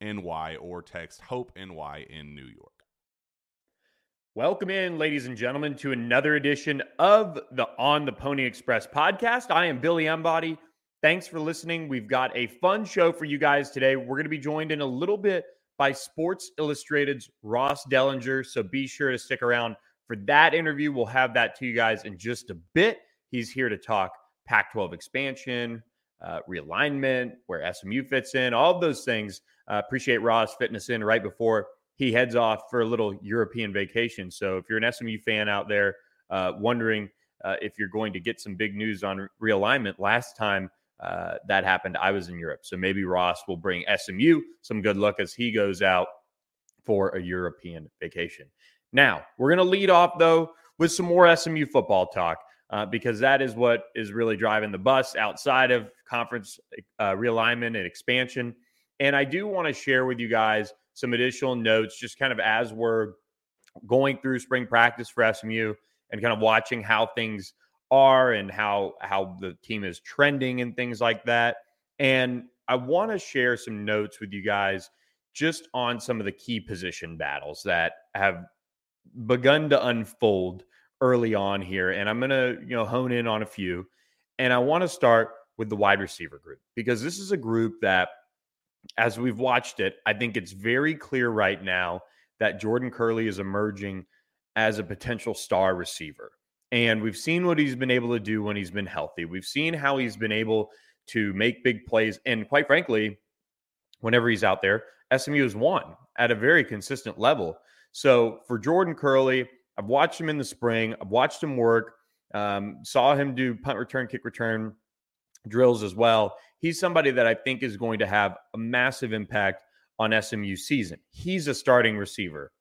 NY or text Hope NY in New York. Welcome in, ladies and gentlemen, to another edition of the On the Pony Express podcast. I am Billy Embody. Thanks for listening. We've got a fun show for you guys today. We're going to be joined in a little bit by Sports Illustrated's Ross Dellenger. So be sure to stick around for that interview. We'll have that to you guys in just a bit. He's here to talk Pac 12 expansion, uh, realignment, where SMU fits in, all of those things. Uh, appreciate Ross fitting us in right before he heads off for a little European vacation. So if you're an SMU fan out there uh, wondering uh, if you're going to get some big news on realignment, last time uh, that happened, I was in Europe. So maybe Ross will bring SMU some good luck as he goes out for a European vacation. Now, we're going to lead off, though, with some more SMU football talk uh, because that is what is really driving the bus outside of conference uh, realignment and expansion. And I do want to share with you guys some additional notes, just kind of as we're going through spring practice for SMU and kind of watching how things are and how how the team is trending and things like that. And I want to share some notes with you guys just on some of the key position battles that have begun to unfold early on here, and I'm going to, you know, hone in on a few. And I want to start with the wide receiver group because this is a group that, as we've watched it, I think it's very clear right now that Jordan Kerley is emerging as a potential star receiver. And we've seen what he's been able to do when he's been healthy. We've seen how he's been able to make big plays. And quite frankly, whenever he's out there, SMU has won at a very consistent level. So for Jordan Kerley, I've watched him in the spring. I've watched him work. Um, saw him do punt return, kick return drills as well. He's somebody that I think is going to have a massive impact on SMU season. He's a starting receiver.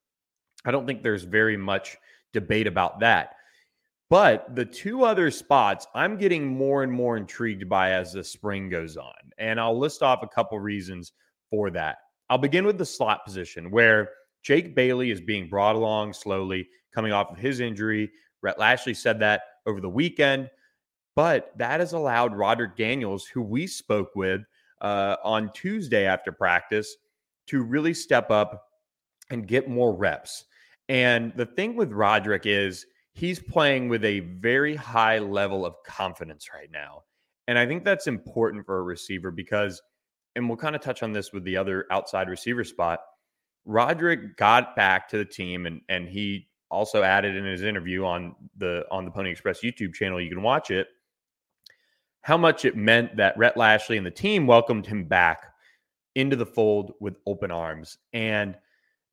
I don't think there's very much debate about that. But the two other spots I'm getting more and more intrigued by as the spring goes on. And I'll list off a couple reasons for that. I'll begin with the slot position where Jake Bailey is being brought along slowly coming off of his injury. Rhett Lashlee said that over the weekend, but that has allowed Roderick Daniels, who we spoke with uh, on Tuesday after practice, to really step up and get more reps. And the thing with Roderick is he's playing with a very high level of confidence right now. And I think that's important for a receiver because, and we'll kind of touch on this with the other outside receiver spot. Roderick got back to the team and and he also added in his interview on the on the Pony Express YouTube channel. You can watch it. How much it meant that Rhett Lashlee and the team welcomed him back into the fold with open arms. And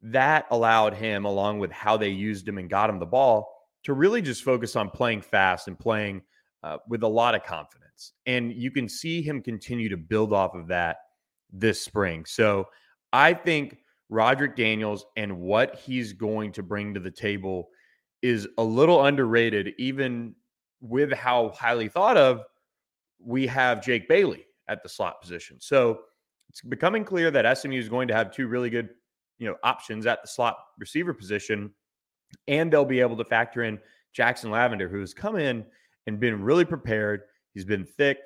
that allowed him, along with how they used him and got him the ball, to really just focus on playing fast and playing uh, with a lot of confidence. And you can see him continue to build off of that this spring. So I think Roderick Daniels and what he's going to bring to the table is a little underrated, even with how highly thought of we have Jake Bailey at the slot position. So it's becoming clear that SMU is going to have two really good, you know, options at the slot receiver position, and they'll be able to factor in Jackson Lavender, who has come in and been really prepared. He's been thick.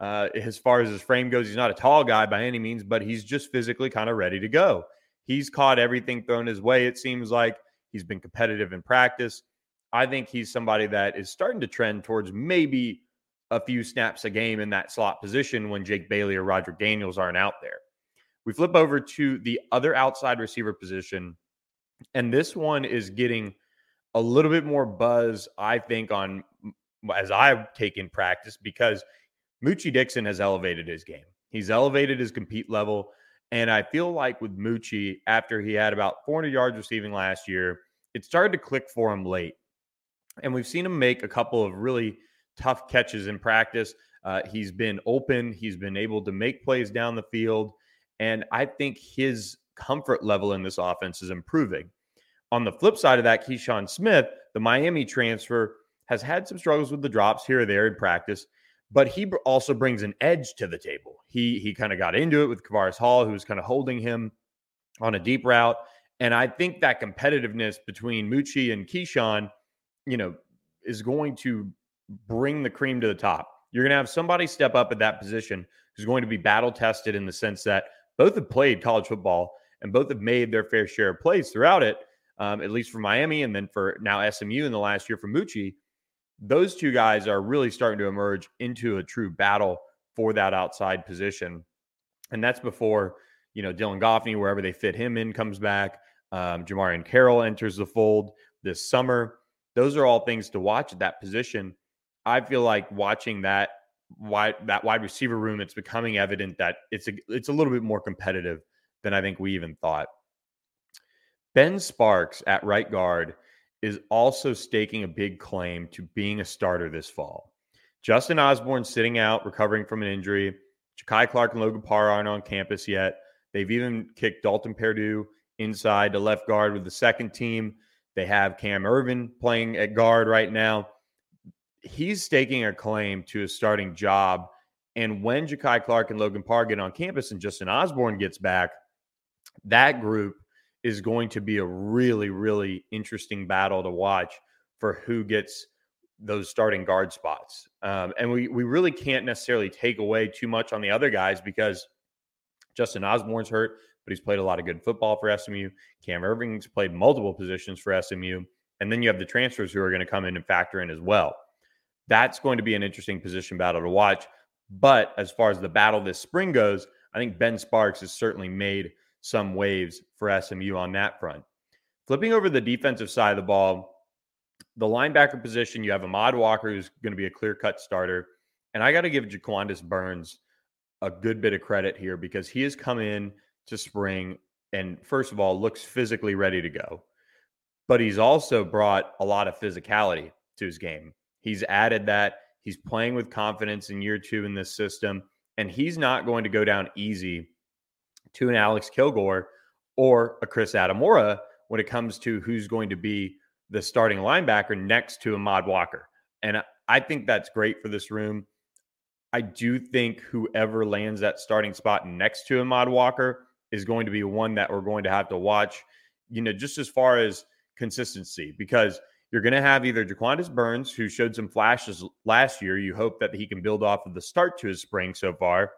Uh, as far as his frame goes, he's not a tall guy by any means, but he's just physically kind of ready to go. He's caught everything thrown his way, it seems like. He's been competitive in practice. I think he's somebody that is starting to trend towards maybe a few snaps a game in that slot position when Jake Bailey or Roderick Daniels aren't out there. We flip over to the other outside receiver position, and this one is getting a little bit more buzz, I think, on as I've taken practice because Moochie Dixon has elevated his game. He's elevated his compete level. And I feel like with Moochie, after he had about 400 yards receiving last year, it started to click for him late. And we've seen him make a couple of really tough catches in practice. Uh, he's been open, he's been able to make plays down the field. And I think his comfort level in this offense is improving. On the flip side of that, Keyshawn Smith, the Miami transfer, has had some struggles with the drops here or there in practice, but he also brings an edge to the table. He he kind of got into it with Kavaris Hall, who was kind of holding him on a deep route. And I think that competitiveness between Moochie and Keyshawn, you know, is going to bring the cream to the top. You're going to have somebody step up at that position who's going to be battle tested in the sense that both have played college football and both have made their fair share of plays throughout it, um, at least for Miami and then for now SMU in the last year for Moochie. Those two guys are really starting to emerge into a true battle for that outside position. And that's before, you know, Dylan Goffney, wherever they fit him in, comes back. Um, Jamarian Carroll enters the fold this summer. Those are all things to watch at that position. I feel like watching that wide that wide receiver room, it's becoming evident that it's a it's a little bit more competitive than I think we even thought. Ben Sparks at right guard is also staking a big claim to being a starter this fall. Justin Osborne sitting out, recovering from an injury. Ja'Kai Clark and Logan Parr aren't on campus yet. They've even kicked Dalton Perdue inside to left guard with the second team. They have Cam Irvin playing at guard right now he's staking a claim to a starting job. And when Ja'Kai Clark and Logan Parr get on campus and Justin Osborne gets back, that group is going to be a really, really interesting battle to watch for who gets those starting guard spots. Um, and we we really can't necessarily take away too much on the other guys because Justin Osborne's hurt, but he's played a lot of good football for SMU. Cam Irving's played multiple positions for SMU. And then you have the transfers who are going to come in and factor in as well. That's going to be an interesting position battle to watch. But as far as the battle this spring goes, I think Ben Sparks has certainly made some waves for SMU on that front. Flipping over the defensive side of the ball, the linebacker position, you have Ahmad Walker, who's going to be a clear cut starter. And I got to give Jaquandis Burns a good bit of credit here because he has come in to spring and, first of all, looks physically ready to go. But he's also brought a lot of physicality to his game. He's added that. He's playing with confidence in year two in this system, and he's not going to go down easy to an Alex Kilgore or a Chris Adamora when it comes to who's going to be the starting linebacker next to Ahmad Walker. And I think that's great for this room. I do think whoever lands that starting spot next to Ahmad Walker is going to be one that we're going to have to watch, you know, just as far as consistency, because – you're going to have either Jaquandis Burns, who showed some flashes last year. You hope that he can build off of the start to his spring so far.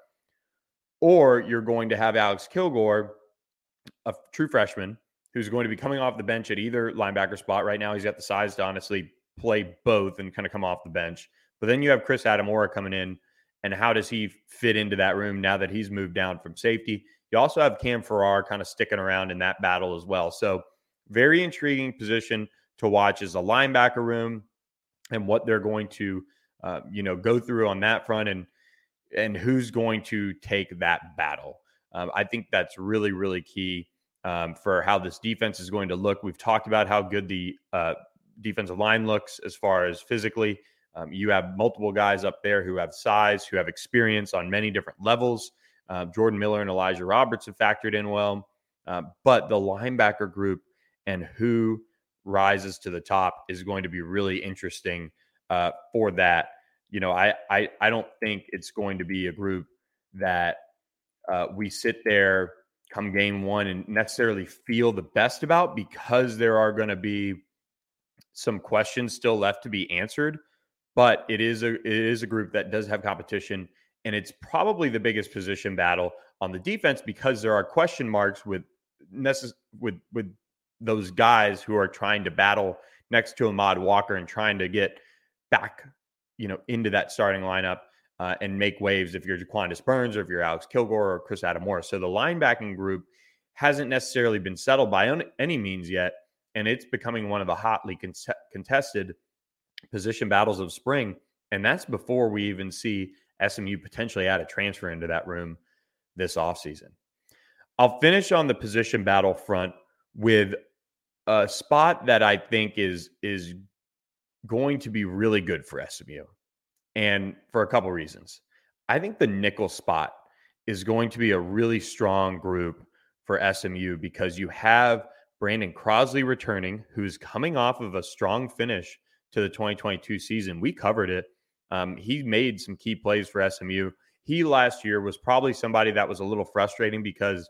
Or you're going to have Alex Kilgore, a true freshman, who's going to be coming off the bench at either linebacker spot. Right now, he's got the size to honestly play both and kind of come off the bench. But then you have Chris Adamora coming in. And how does he fit into that room now that he's moved down from safety? You also have Cam Farrar kind of sticking around in that battle as well. So, very intriguing position to watch is the linebacker room and what they're going to, uh, you know, go through on that front. And and who's going to take that battle. Um, I think that's really, really key um, for how this defense is going to look. We've talked about how good the uh, defensive line looks as far as physically. Um, you have multiple guys up there who have size, who have experience on many different levels. Uh, Jordan Miller and Elijah Roberts have factored in well, uh, but the linebacker group and who rises to the top is going to be really interesting uh, for that. You know, I, I I don't think it's going to be a group that uh, we sit there come game one and necessarily feel the best about because there are going to be some questions still left to be answered. But it is a it is a group that does have competition, and it's probably the biggest position battle on the defense because there are question marks with necess- with with those guys who are trying to battle next to Ahmad Walker and trying to get back, you know, into that starting lineup uh, and make waves if you're Jaquandis Burns or if you're Alex Kilgore or Chris Adamora. So the linebacking group hasn't necessarily been settled by any means yet, and it's becoming one of the hotly con- contested position battles of spring. And that's before we even see SMU potentially add a transfer into that room this offseason. I'll finish on the position battle front with a spot that I think is is going to be really good for SMU. And for a couple reasons. I think the nickel spot is going to be a really strong group for SMU because you have Brandon Crosley returning, who's coming off of a strong finish to the 2022 season. We covered it. Um, he made some key plays for SMU. He last year was probably somebody that was a little frustrating because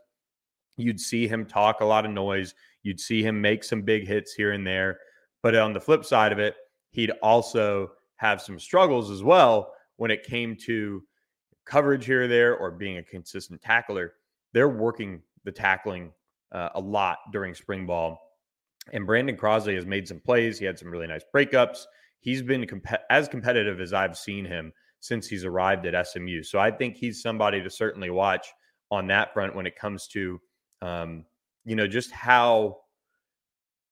you'd see him talk a lot of noise. You'd see him make some big hits here and there. But on the flip side of it, he'd also have some struggles as well when it came to coverage here or there or being a consistent tackler. They're working the tackling uh, a lot during spring ball. And Brandon Crosley has made some plays. He had some really nice breakups. He's been comp- as competitive as I've seen him since he's arrived at SMU. So I think he's somebody to certainly watch on that front when it comes to um, you know, just how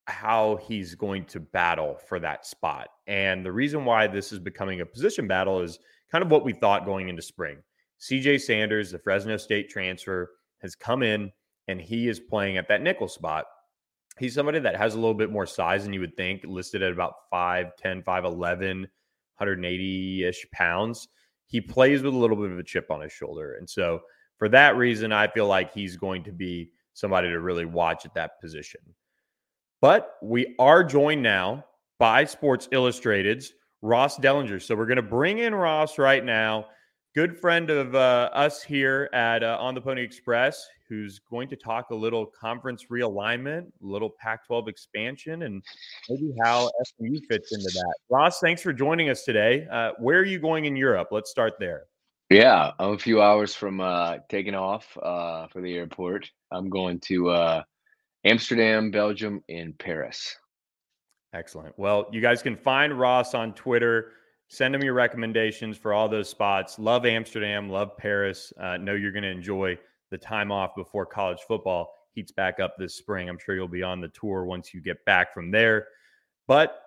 how he's going to battle for that spot. And the reason why this is becoming a position battle is kind of what we thought going into spring. CJ Sanders, the Fresno State transfer, has come in and he is playing at that nickel spot. He's somebody that has a little bit more size than you would think, listed at about 5'10, 5'11, 180 ish pounds. He plays with a little bit of a chip on his shoulder. And so, for that reason, I feel like he's going to be somebody to really watch at that position. But we are joined now by Sports Illustrated's Ross Dellenger. So we're going to bring in Ross right now, good friend of uh, us here at uh, On the Pony Express, who's going to talk a little conference realignment, a little Pac 12 expansion, and maybe how SMU fits into that. Ross, thanks for joining us today. Uh, where are you going in Europe? Let's start there. Yeah, I'm a few hours from uh, taking off uh, for the airport. I'm going to uh, Amsterdam, Belgium, and Paris. Excellent. Well, you guys can find Ross on Twitter. Send him your recommendations for all those spots. Love Amsterdam, love Paris. Uh, know you're going to enjoy the time off before college football heats back up this spring. I'm sure you'll be on the tour once you get back from there. But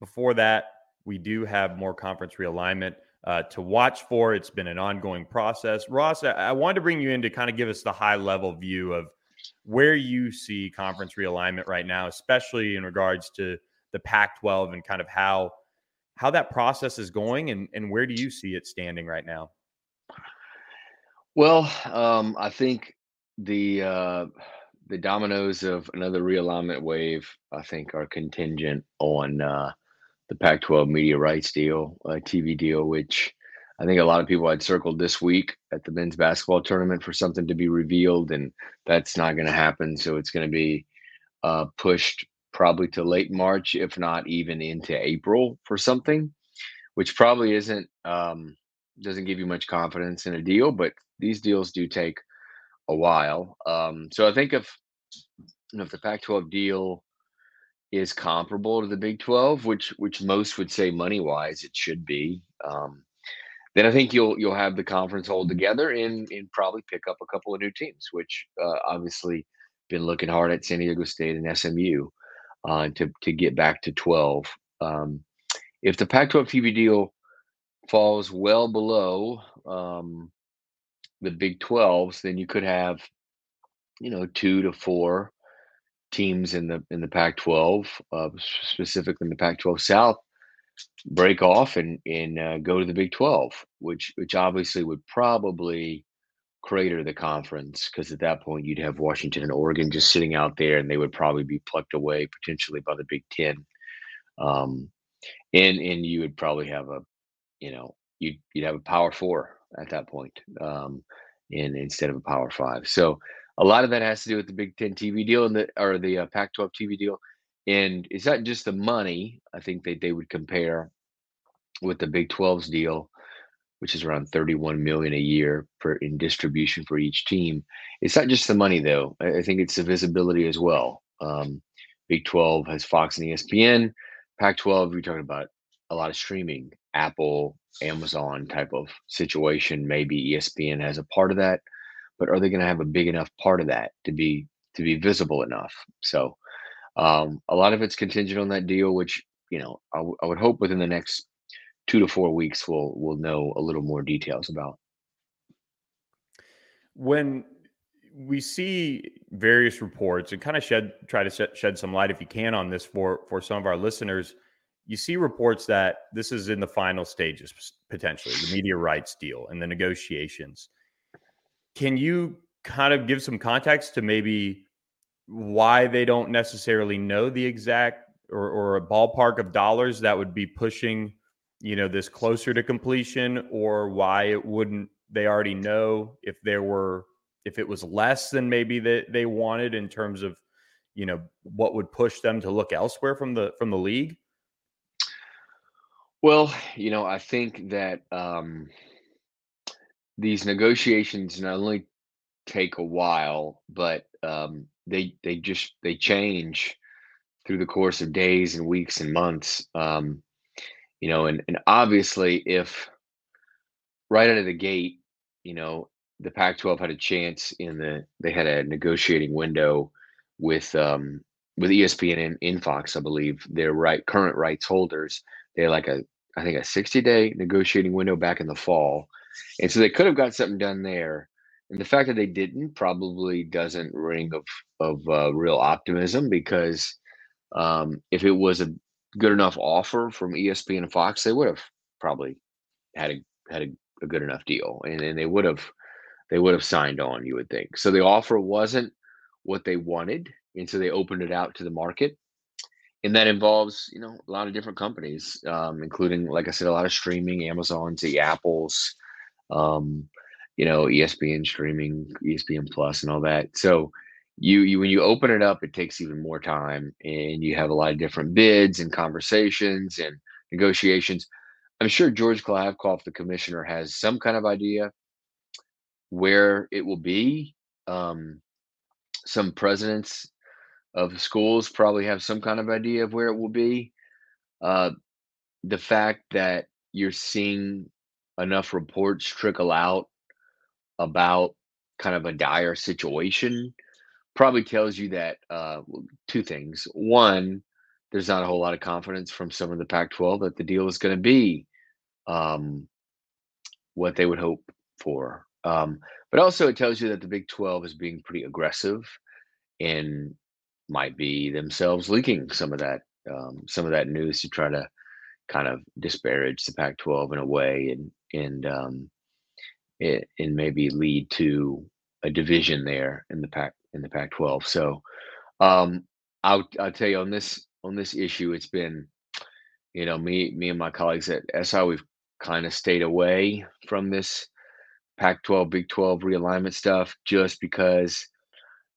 before that, we do have more conference realignment uh, to watch for. It's been an ongoing process. Ross, I, I wanted to bring you in to kind of give us the high level view of where you see conference realignment right now, especially in regards to the Pac 12 and kind of how how that process is going and, and where do you see it standing right now? Well, um, I think the uh, the dominoes of another realignment wave, I think, are contingent on uh, the Pac-12 media rights deal, uh, TV deal, which I think a lot of people had circled this week at the men's basketball tournament for something to be revealed, and that's not going to happen. So it's going to be uh, pushed probably to late March, if not even into April for something, which probably isn't um, doesn't give you much confidence in a deal. But these deals do take a while. Um, so I think if you know, if the Pac-12 deal is comparable to the Big 12, which which most would say money wise it should be. Um, then I think you'll you'll have the conference hold together and and probably pick up a couple of new teams, which uh, obviously been looking hard at San Diego State and SMU uh, to to get back to 12. Um, if the Pac-12 TV deal falls well below um, the Big 12s, then you could have, you know, two to four teams in the in the Pac-12, uh, specifically in the Pac-12 South, break off and and uh, go to the Big 12, which which obviously would probably crater the conference because at that point you'd have Washington and Oregon just sitting out there, and they would probably be plucked away potentially by the Big Ten. Um, and and you would probably have a, you know, you'd you'd have a Power Four at that point, um, in instead of a Power Five. So a lot of that has to do with the Big Ten TV deal and the or the uh, Pac-12 TV deal, and it's not just the money. I think that they would compare with the Big 12's deal, which is around 31 million a year for in distribution for each team. It's not just the money though. I, I think it's the visibility as well. Um, Big 12 has Fox and ESPN. Pac-12, you're talking about a lot of streaming, Apple, Amazon type of situation. Maybe ESPN has a part of that, but are they going to have a big enough part of that to be to be visible enough? So um, a lot of it's contingent on that deal, which you know I, w- I would hope within the next two to four weeks we'll we'll know a little more details about. When we see various reports and kind of shed try to shed, shed some light if you can on this for for some of our listeners you see reports that this is in the final stages potentially the media rights deal and the negotiations can you kind of give some context to maybe why they don't necessarily know the exact or, or a ballpark of dollars that would be pushing you know this closer to completion or why it wouldn't they already know if there were if it was less than maybe that they wanted in terms of you know what would push them to look elsewhere from the from the league? Well you know i think that um these negotiations not only take a while but um they they just they change through the course of days and weeks and months um you know and and obviously if right out of the gate you know the Pac-12 had a chance in the they had a negotiating window with um with ESPN and in Fox, I believe, their right current rights holders. They had like a I think a 60 day negotiating window back in the fall. And so they could have got something done there. And the fact that they didn't probably doesn't ring of of uh, real optimism because um, if it was a good enough offer from ESPN and Fox, they would have probably had a had a, a good enough deal, and, and they would have they would have signed on, you would think. So the offer wasn't what they wanted, and so they opened it out to the market. And that involves, you know, a lot of different companies, um, including, like I said, a lot of streaming, Amazon's, the Apples, um, you know, ESPN streaming, ESPN Plus, and all that. So you, you when you open it up, it takes even more time, and you have a lot of different bids and conversations and negotiations. I'm sure George Kliavkoff, the commissioner, has some kind of idea where it will be. Um, some presidents of schools probably have some kind of idea of where it will be. Uh, the fact that you're seeing enough reports trickle out about kind of a dire situation probably tells you that uh, two things. One, there's not a whole lot of confidence from some of the Pac 12 that the deal is going to be um, what they would hope for. Um, but also, it tells you that the Big 12 is being pretty aggressive and might be themselves leaking some of that um, some of that news to try to kind of disparage the Pac-12 in a way and and um, it, and maybe lead to a division there in the Pac in the Pac-12. So um, I'll I'll tell you on this on this issue, it's been you know me me and my colleagues at SI we've kind of stayed away from this Pac-12, Big 12 realignment stuff just because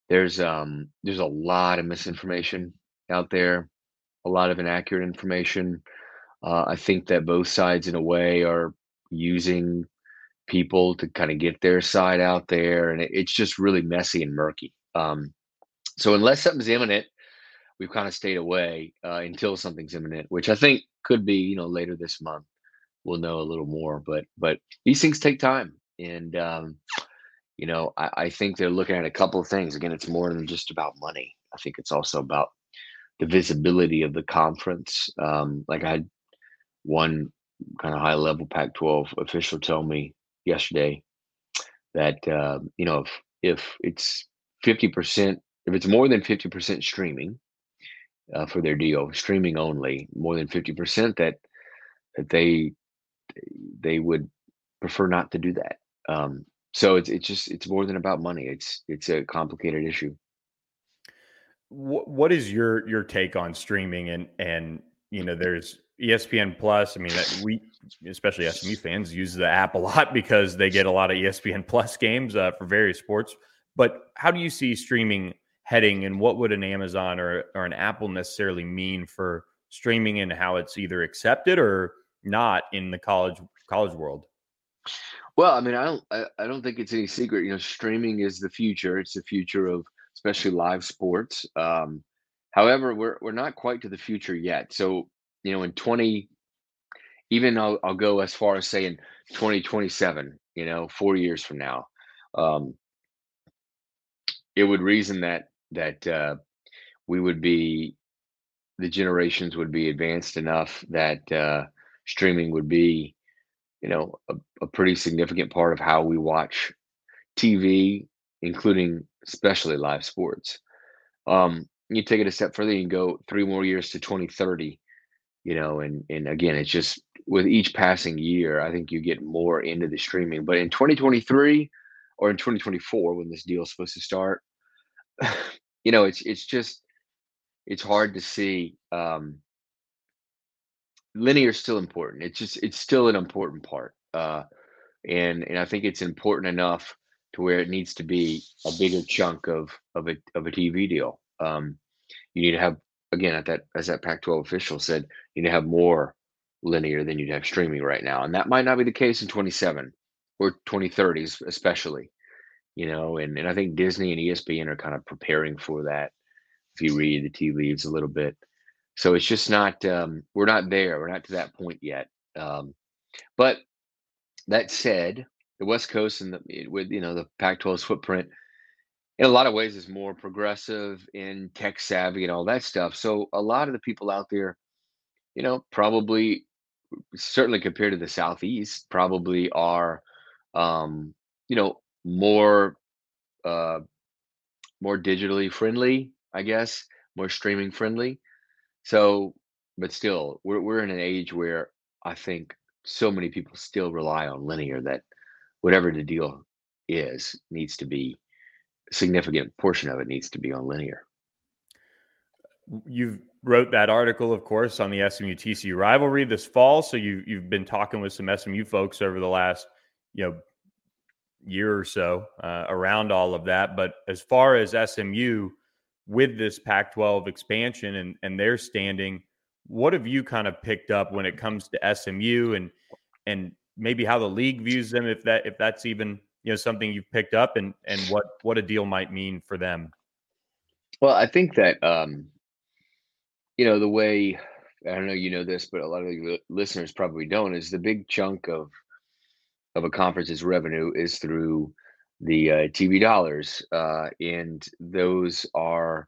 there's um there's a lot of misinformation out there, a lot of inaccurate information. Uh, I think that both sides, in a way, are using people to kind of get their side out there, and it, it's just really messy and murky. Um, so unless something's imminent, we've kind of stayed away uh, until something's imminent, which I think could be, you know, later this month. We'll know a little more, but but these things take time, and um, you know, I, I think they're looking at a couple of things. Again, it's more than just about money. I think it's also about the visibility of the conference. Um, like I had one kind of high level Pac 12 official tell me yesterday that uh, you know if if it's fifty percent, if it's more than fifty percent streaming uh, for their deal, streaming only, more than fifty percent, that that they they would prefer not to do that. Um, so it's it's just it's more than about money. It's it's a complicated issue. What what is your your take on streaming and and you know there's ESPN Plus. I mean we especially SMU fans use the app a lot because they get a lot of ESPN Plus games uh, for various sports. But how do you see streaming heading, and what would an Amazon or or an Apple necessarily mean for streaming and how it's either accepted or not in the college college world? Well, I mean, I don't, I, I don't think it's any secret. You know, streaming is the future. It's the future of especially live sports. Um, however, we're we're not quite to the future yet. So, you know, in twenty, even I'll I'll go as far as saying twenty twenty seven. You know, four years from now, um, it would reason that that uh, we would be the generations would be advanced enough that uh, streaming would be you know a, a pretty significant part of how we watch TV, including especially live sports. Um, you take it a step further, you go three more years to 2030, you know, and and again, it's just with each passing year, I think you get more into the streaming. But in 2023 or in 2024, when this deal is supposed to start, you know, it's it's just it's hard to see um, linear is still important. It's just it's still an important part, uh, and and I think it's important enough to where it needs to be a bigger chunk of of a of a TV deal. Um, you need to have again at that as that Pac-12 official said, you to have more linear than you'd have streaming right now, and that might not be the case in 27 or 2030s, especially. You know, and and I think Disney and ESPN are kind of preparing for that. If you read the tea leaves a little bit, so it's just not um, we're not there. We're not to that point yet. Um, but that said, the West Coast and the with you know the Pac-12's footprint in a lot of ways is more progressive and tech savvy and all that stuff. So a lot of the people out there, you know, probably certainly compared to the Southeast, probably are um, you know more uh, more digitally friendly, I guess, more streaming friendly. So, but still, we're we're in an age where I think so many people still rely on linear that whatever the deal is needs to be significant portion of it needs to be on linear. You wrote that article, of course, on the SMU TCU rivalry this fall. So you you've been talking with some SMU folks over the last you know year or so uh, around all of that. But as far as SMU with this Pac 12 expansion and, and their standing, what have you kind of picked up when it comes to SMU and and maybe how the league views them if that if that's even you know something you've picked up and and what what a deal might mean for them? Well i think that um you know the way i don't know you know this but a lot of the listeners probably don't is the big chunk of of a conference's revenue is through the uh, TV dollars, uh, and those are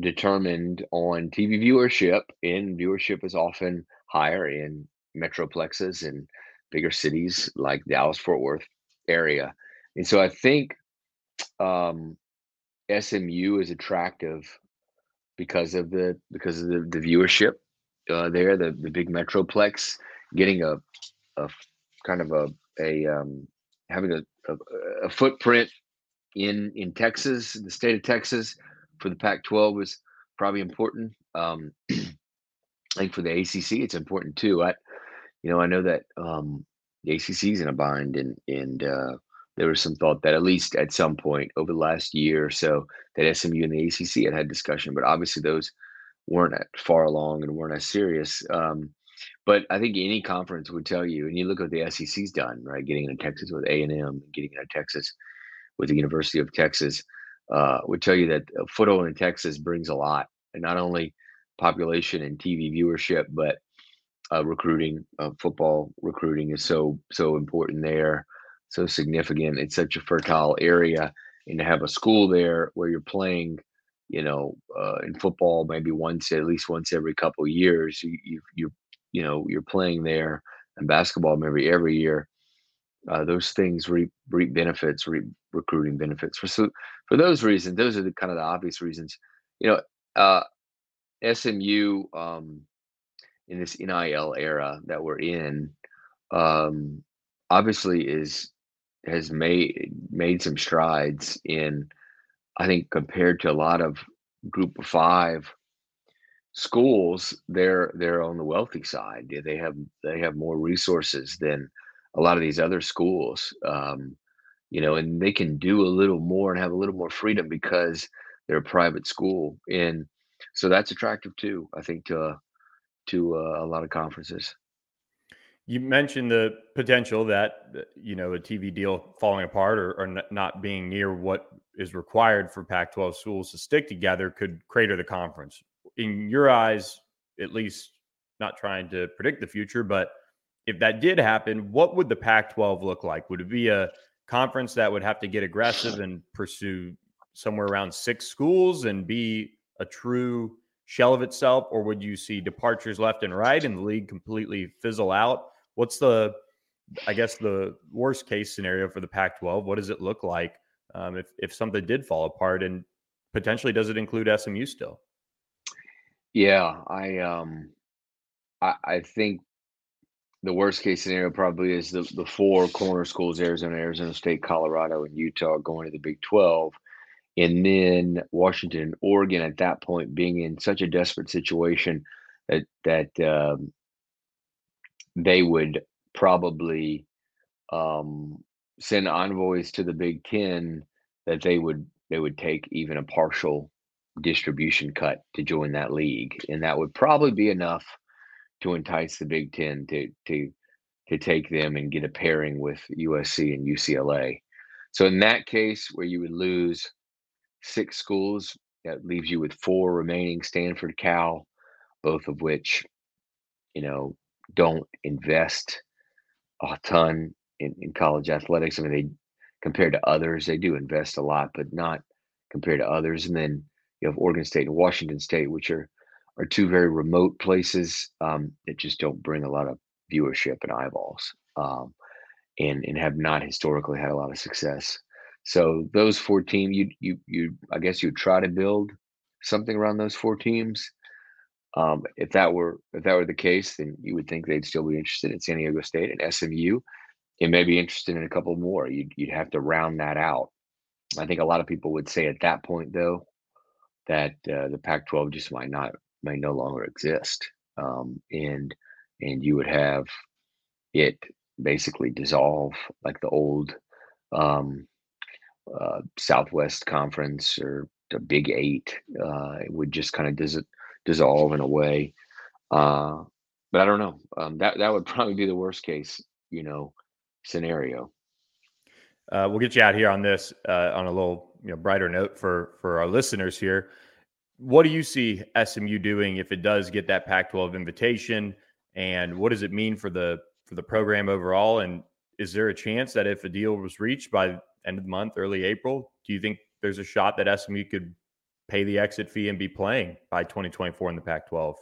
determined on TV viewership, and viewership is often higher in metroplexes and bigger cities like Dallas Fort Worth area. And so I think um, SMU is attractive because of the because of the, the viewership uh, there, the the big metroplex, getting a a kind of a a um, having a, a, a footprint in in Texas, the state of Texas, for the Pac-12 was probably important. Um, I think for the ACC, it's important too. I, you know, I know that um, the ACC is in a bind, and and uh, there was some thought that at least at some point over the last year or so that SMU and the ACC had had discussion, but obviously those weren't far along and weren't as serious. Um, but I think any conference would tell you, and you look at the SEC's done, right? Getting into Texas with A and M, getting into Texas with the University of Texas, uh, would tell you that a foothold in Texas brings a lot, and not only population and TV viewership, but uh, recruiting, uh, football recruiting is so so important there, so significant. It's such a fertile area, and to have a school there where you're playing, you know, uh, in football maybe once at least once every couple years, you you you you know you're playing there and basketball maybe every year Uh, those things reap, reap benefits, reap recruiting benefits. For so for those reasons, those are the kind of the obvious reasons. You know, uh, SMU um, in this NIL era that we're in, um, obviously is has made made some strides in. I think compared to a lot of Group of Five schools, they're they're on the wealthy side. They have they have more resources than a lot of these other schools. Um, you know, and they can do a little more and have a little more freedom because they're a private school, and so that's attractive too. I think to to uh, a lot of conferences. You mentioned the potential that you know a TV deal falling apart or, or not being near what is required for Pac-12 schools to stick together could crater the conference. In your eyes, at least, not trying to predict the future, but if that did happen, what would the Pac-12 look like? Would it be a conference that would have to get aggressive and pursue somewhere around six schools and be a true shell of itself, or would you see departures left and right and the league completely fizzle out? What's the, I guess, the worst case scenario for the Pac 12? What does it look like um, if, if something did fall apart? And potentially, does it include SMU still? Yeah, I, um, I, I think the worst case scenario probably is the, the four corner schools Arizona, Arizona State, Colorado, and Utah going to the Big 12 and then Washington and Oregon at that point being in such a desperate situation that that um, they would probably um, send envoys to the Big Ten that they would they would take even a partial distribution cut to join that league, and that would probably be enough to entice the Big Ten to to to take them and get a pairing with USC and UCLA. So in that case, where you would lose six schools. That leaves you with four remaining Stanford, Cal, both of which, you know, don't invest a ton in, in college athletics. I mean, they compared to others, they do invest a lot, but not compared to others. And then you have Oregon State and Washington State, which are are two very remote places um, that just don't bring a lot of viewership and eyeballs, um, and and have not historically had a lot of success. So those four teams, you you you, I guess you'd try to build something around those four teams. Um, if that were if that were the case, then you would think they'd still be interested in San Diego State and SMU, and maybe interested in a couple more. You'd you'd have to round that out. I think a lot of people would say at that point, though, that uh, the Pac-12 just might not may no longer exist, um, and and you would have it basically dissolve like the old um, uh, Southwest Conference or the Big Eight. Uh, it would just kind of dis- dissolve in a way. Uh, but I don't know. Um, that that would probably be the worst case, you know, scenario. Uh, we'll get you out here on this uh, on a little you know brighter note for for our listeners here. What do you see SMU doing if it does get that Pac-12 invitation, and what does it mean for the for the program overall? And is there a chance that if a deal was reached by end of the month, early April. Do you think there's a shot that SMU could pay the exit fee and be playing by 2024 in the Pac-12?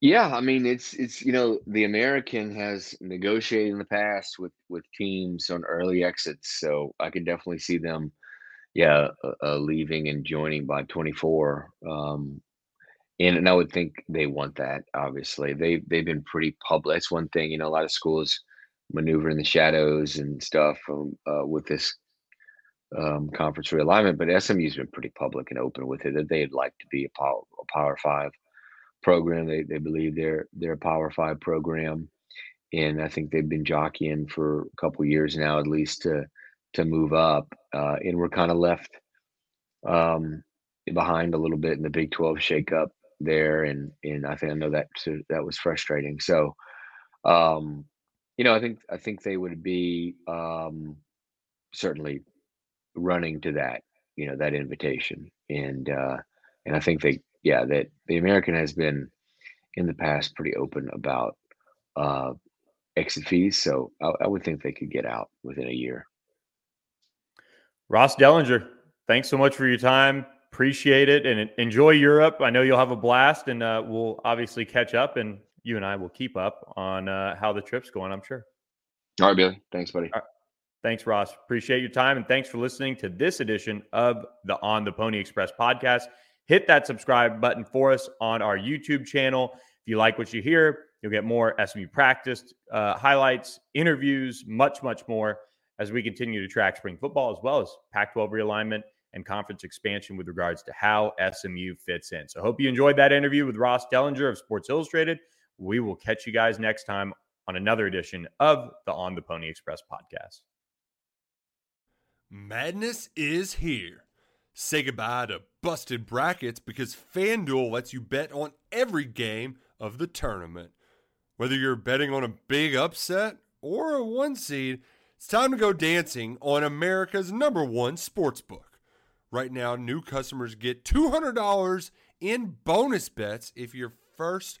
Yeah, I mean it's it's you know the American has negotiated in the past with with teams on early exits, so I can definitely see them, yeah, uh, uh, leaving and joining by 24. Um, and, and I would think they want that. Obviously, they they've been pretty public. That's one thing. You know, a lot of schools maneuver in the shadows and stuff um, uh, with this um, conference realignment. But SMU's been pretty public and open with it that they'd like to be a power, a power five program. They they believe they're they're a power five program, and I think they've been jockeying for a couple years now at least to to move up. Uh, and we're kind of left um, behind a little bit in the Big Twelve shakeup there, and and I think I know that that was frustrating. So. Um, you know, I think I think they would be um, certainly running to that, you know, that invitation, and uh, and I think they, yeah, that the American has been in the past pretty open about uh, exit fees, so I, I would think they could get out within a year. Ross Dellenger, thanks so much for your time. Appreciate it and enjoy Europe. I know you'll have a blast, and uh, we'll obviously catch up and you and I will keep up on uh, how the trip's going, I'm sure. All right, Billy. Thanks, buddy. Thanks, Ross. Appreciate your time. And thanks for listening to this edition of the On the Pony Express podcast. Hit that subscribe button for us on our YouTube channel. If you like what you hear, you'll get more SMU practice uh, highlights, interviews, much, much more as we continue to track spring football as well as Pac 12 realignment and conference expansion with regards to how SMU fits in. So, hope you enjoyed that interview with Ross Dellenger of Sports Illustrated. We will catch you guys next time on another edition of the On the Pony Express podcast. Madness is here. Say goodbye to busted brackets because FanDuel lets you bet on every game of the tournament. Whether you're betting on a big upset or a one seed, it's time to go dancing on America's number one sports book. Right now, new customers get $200 in bonus bets if your first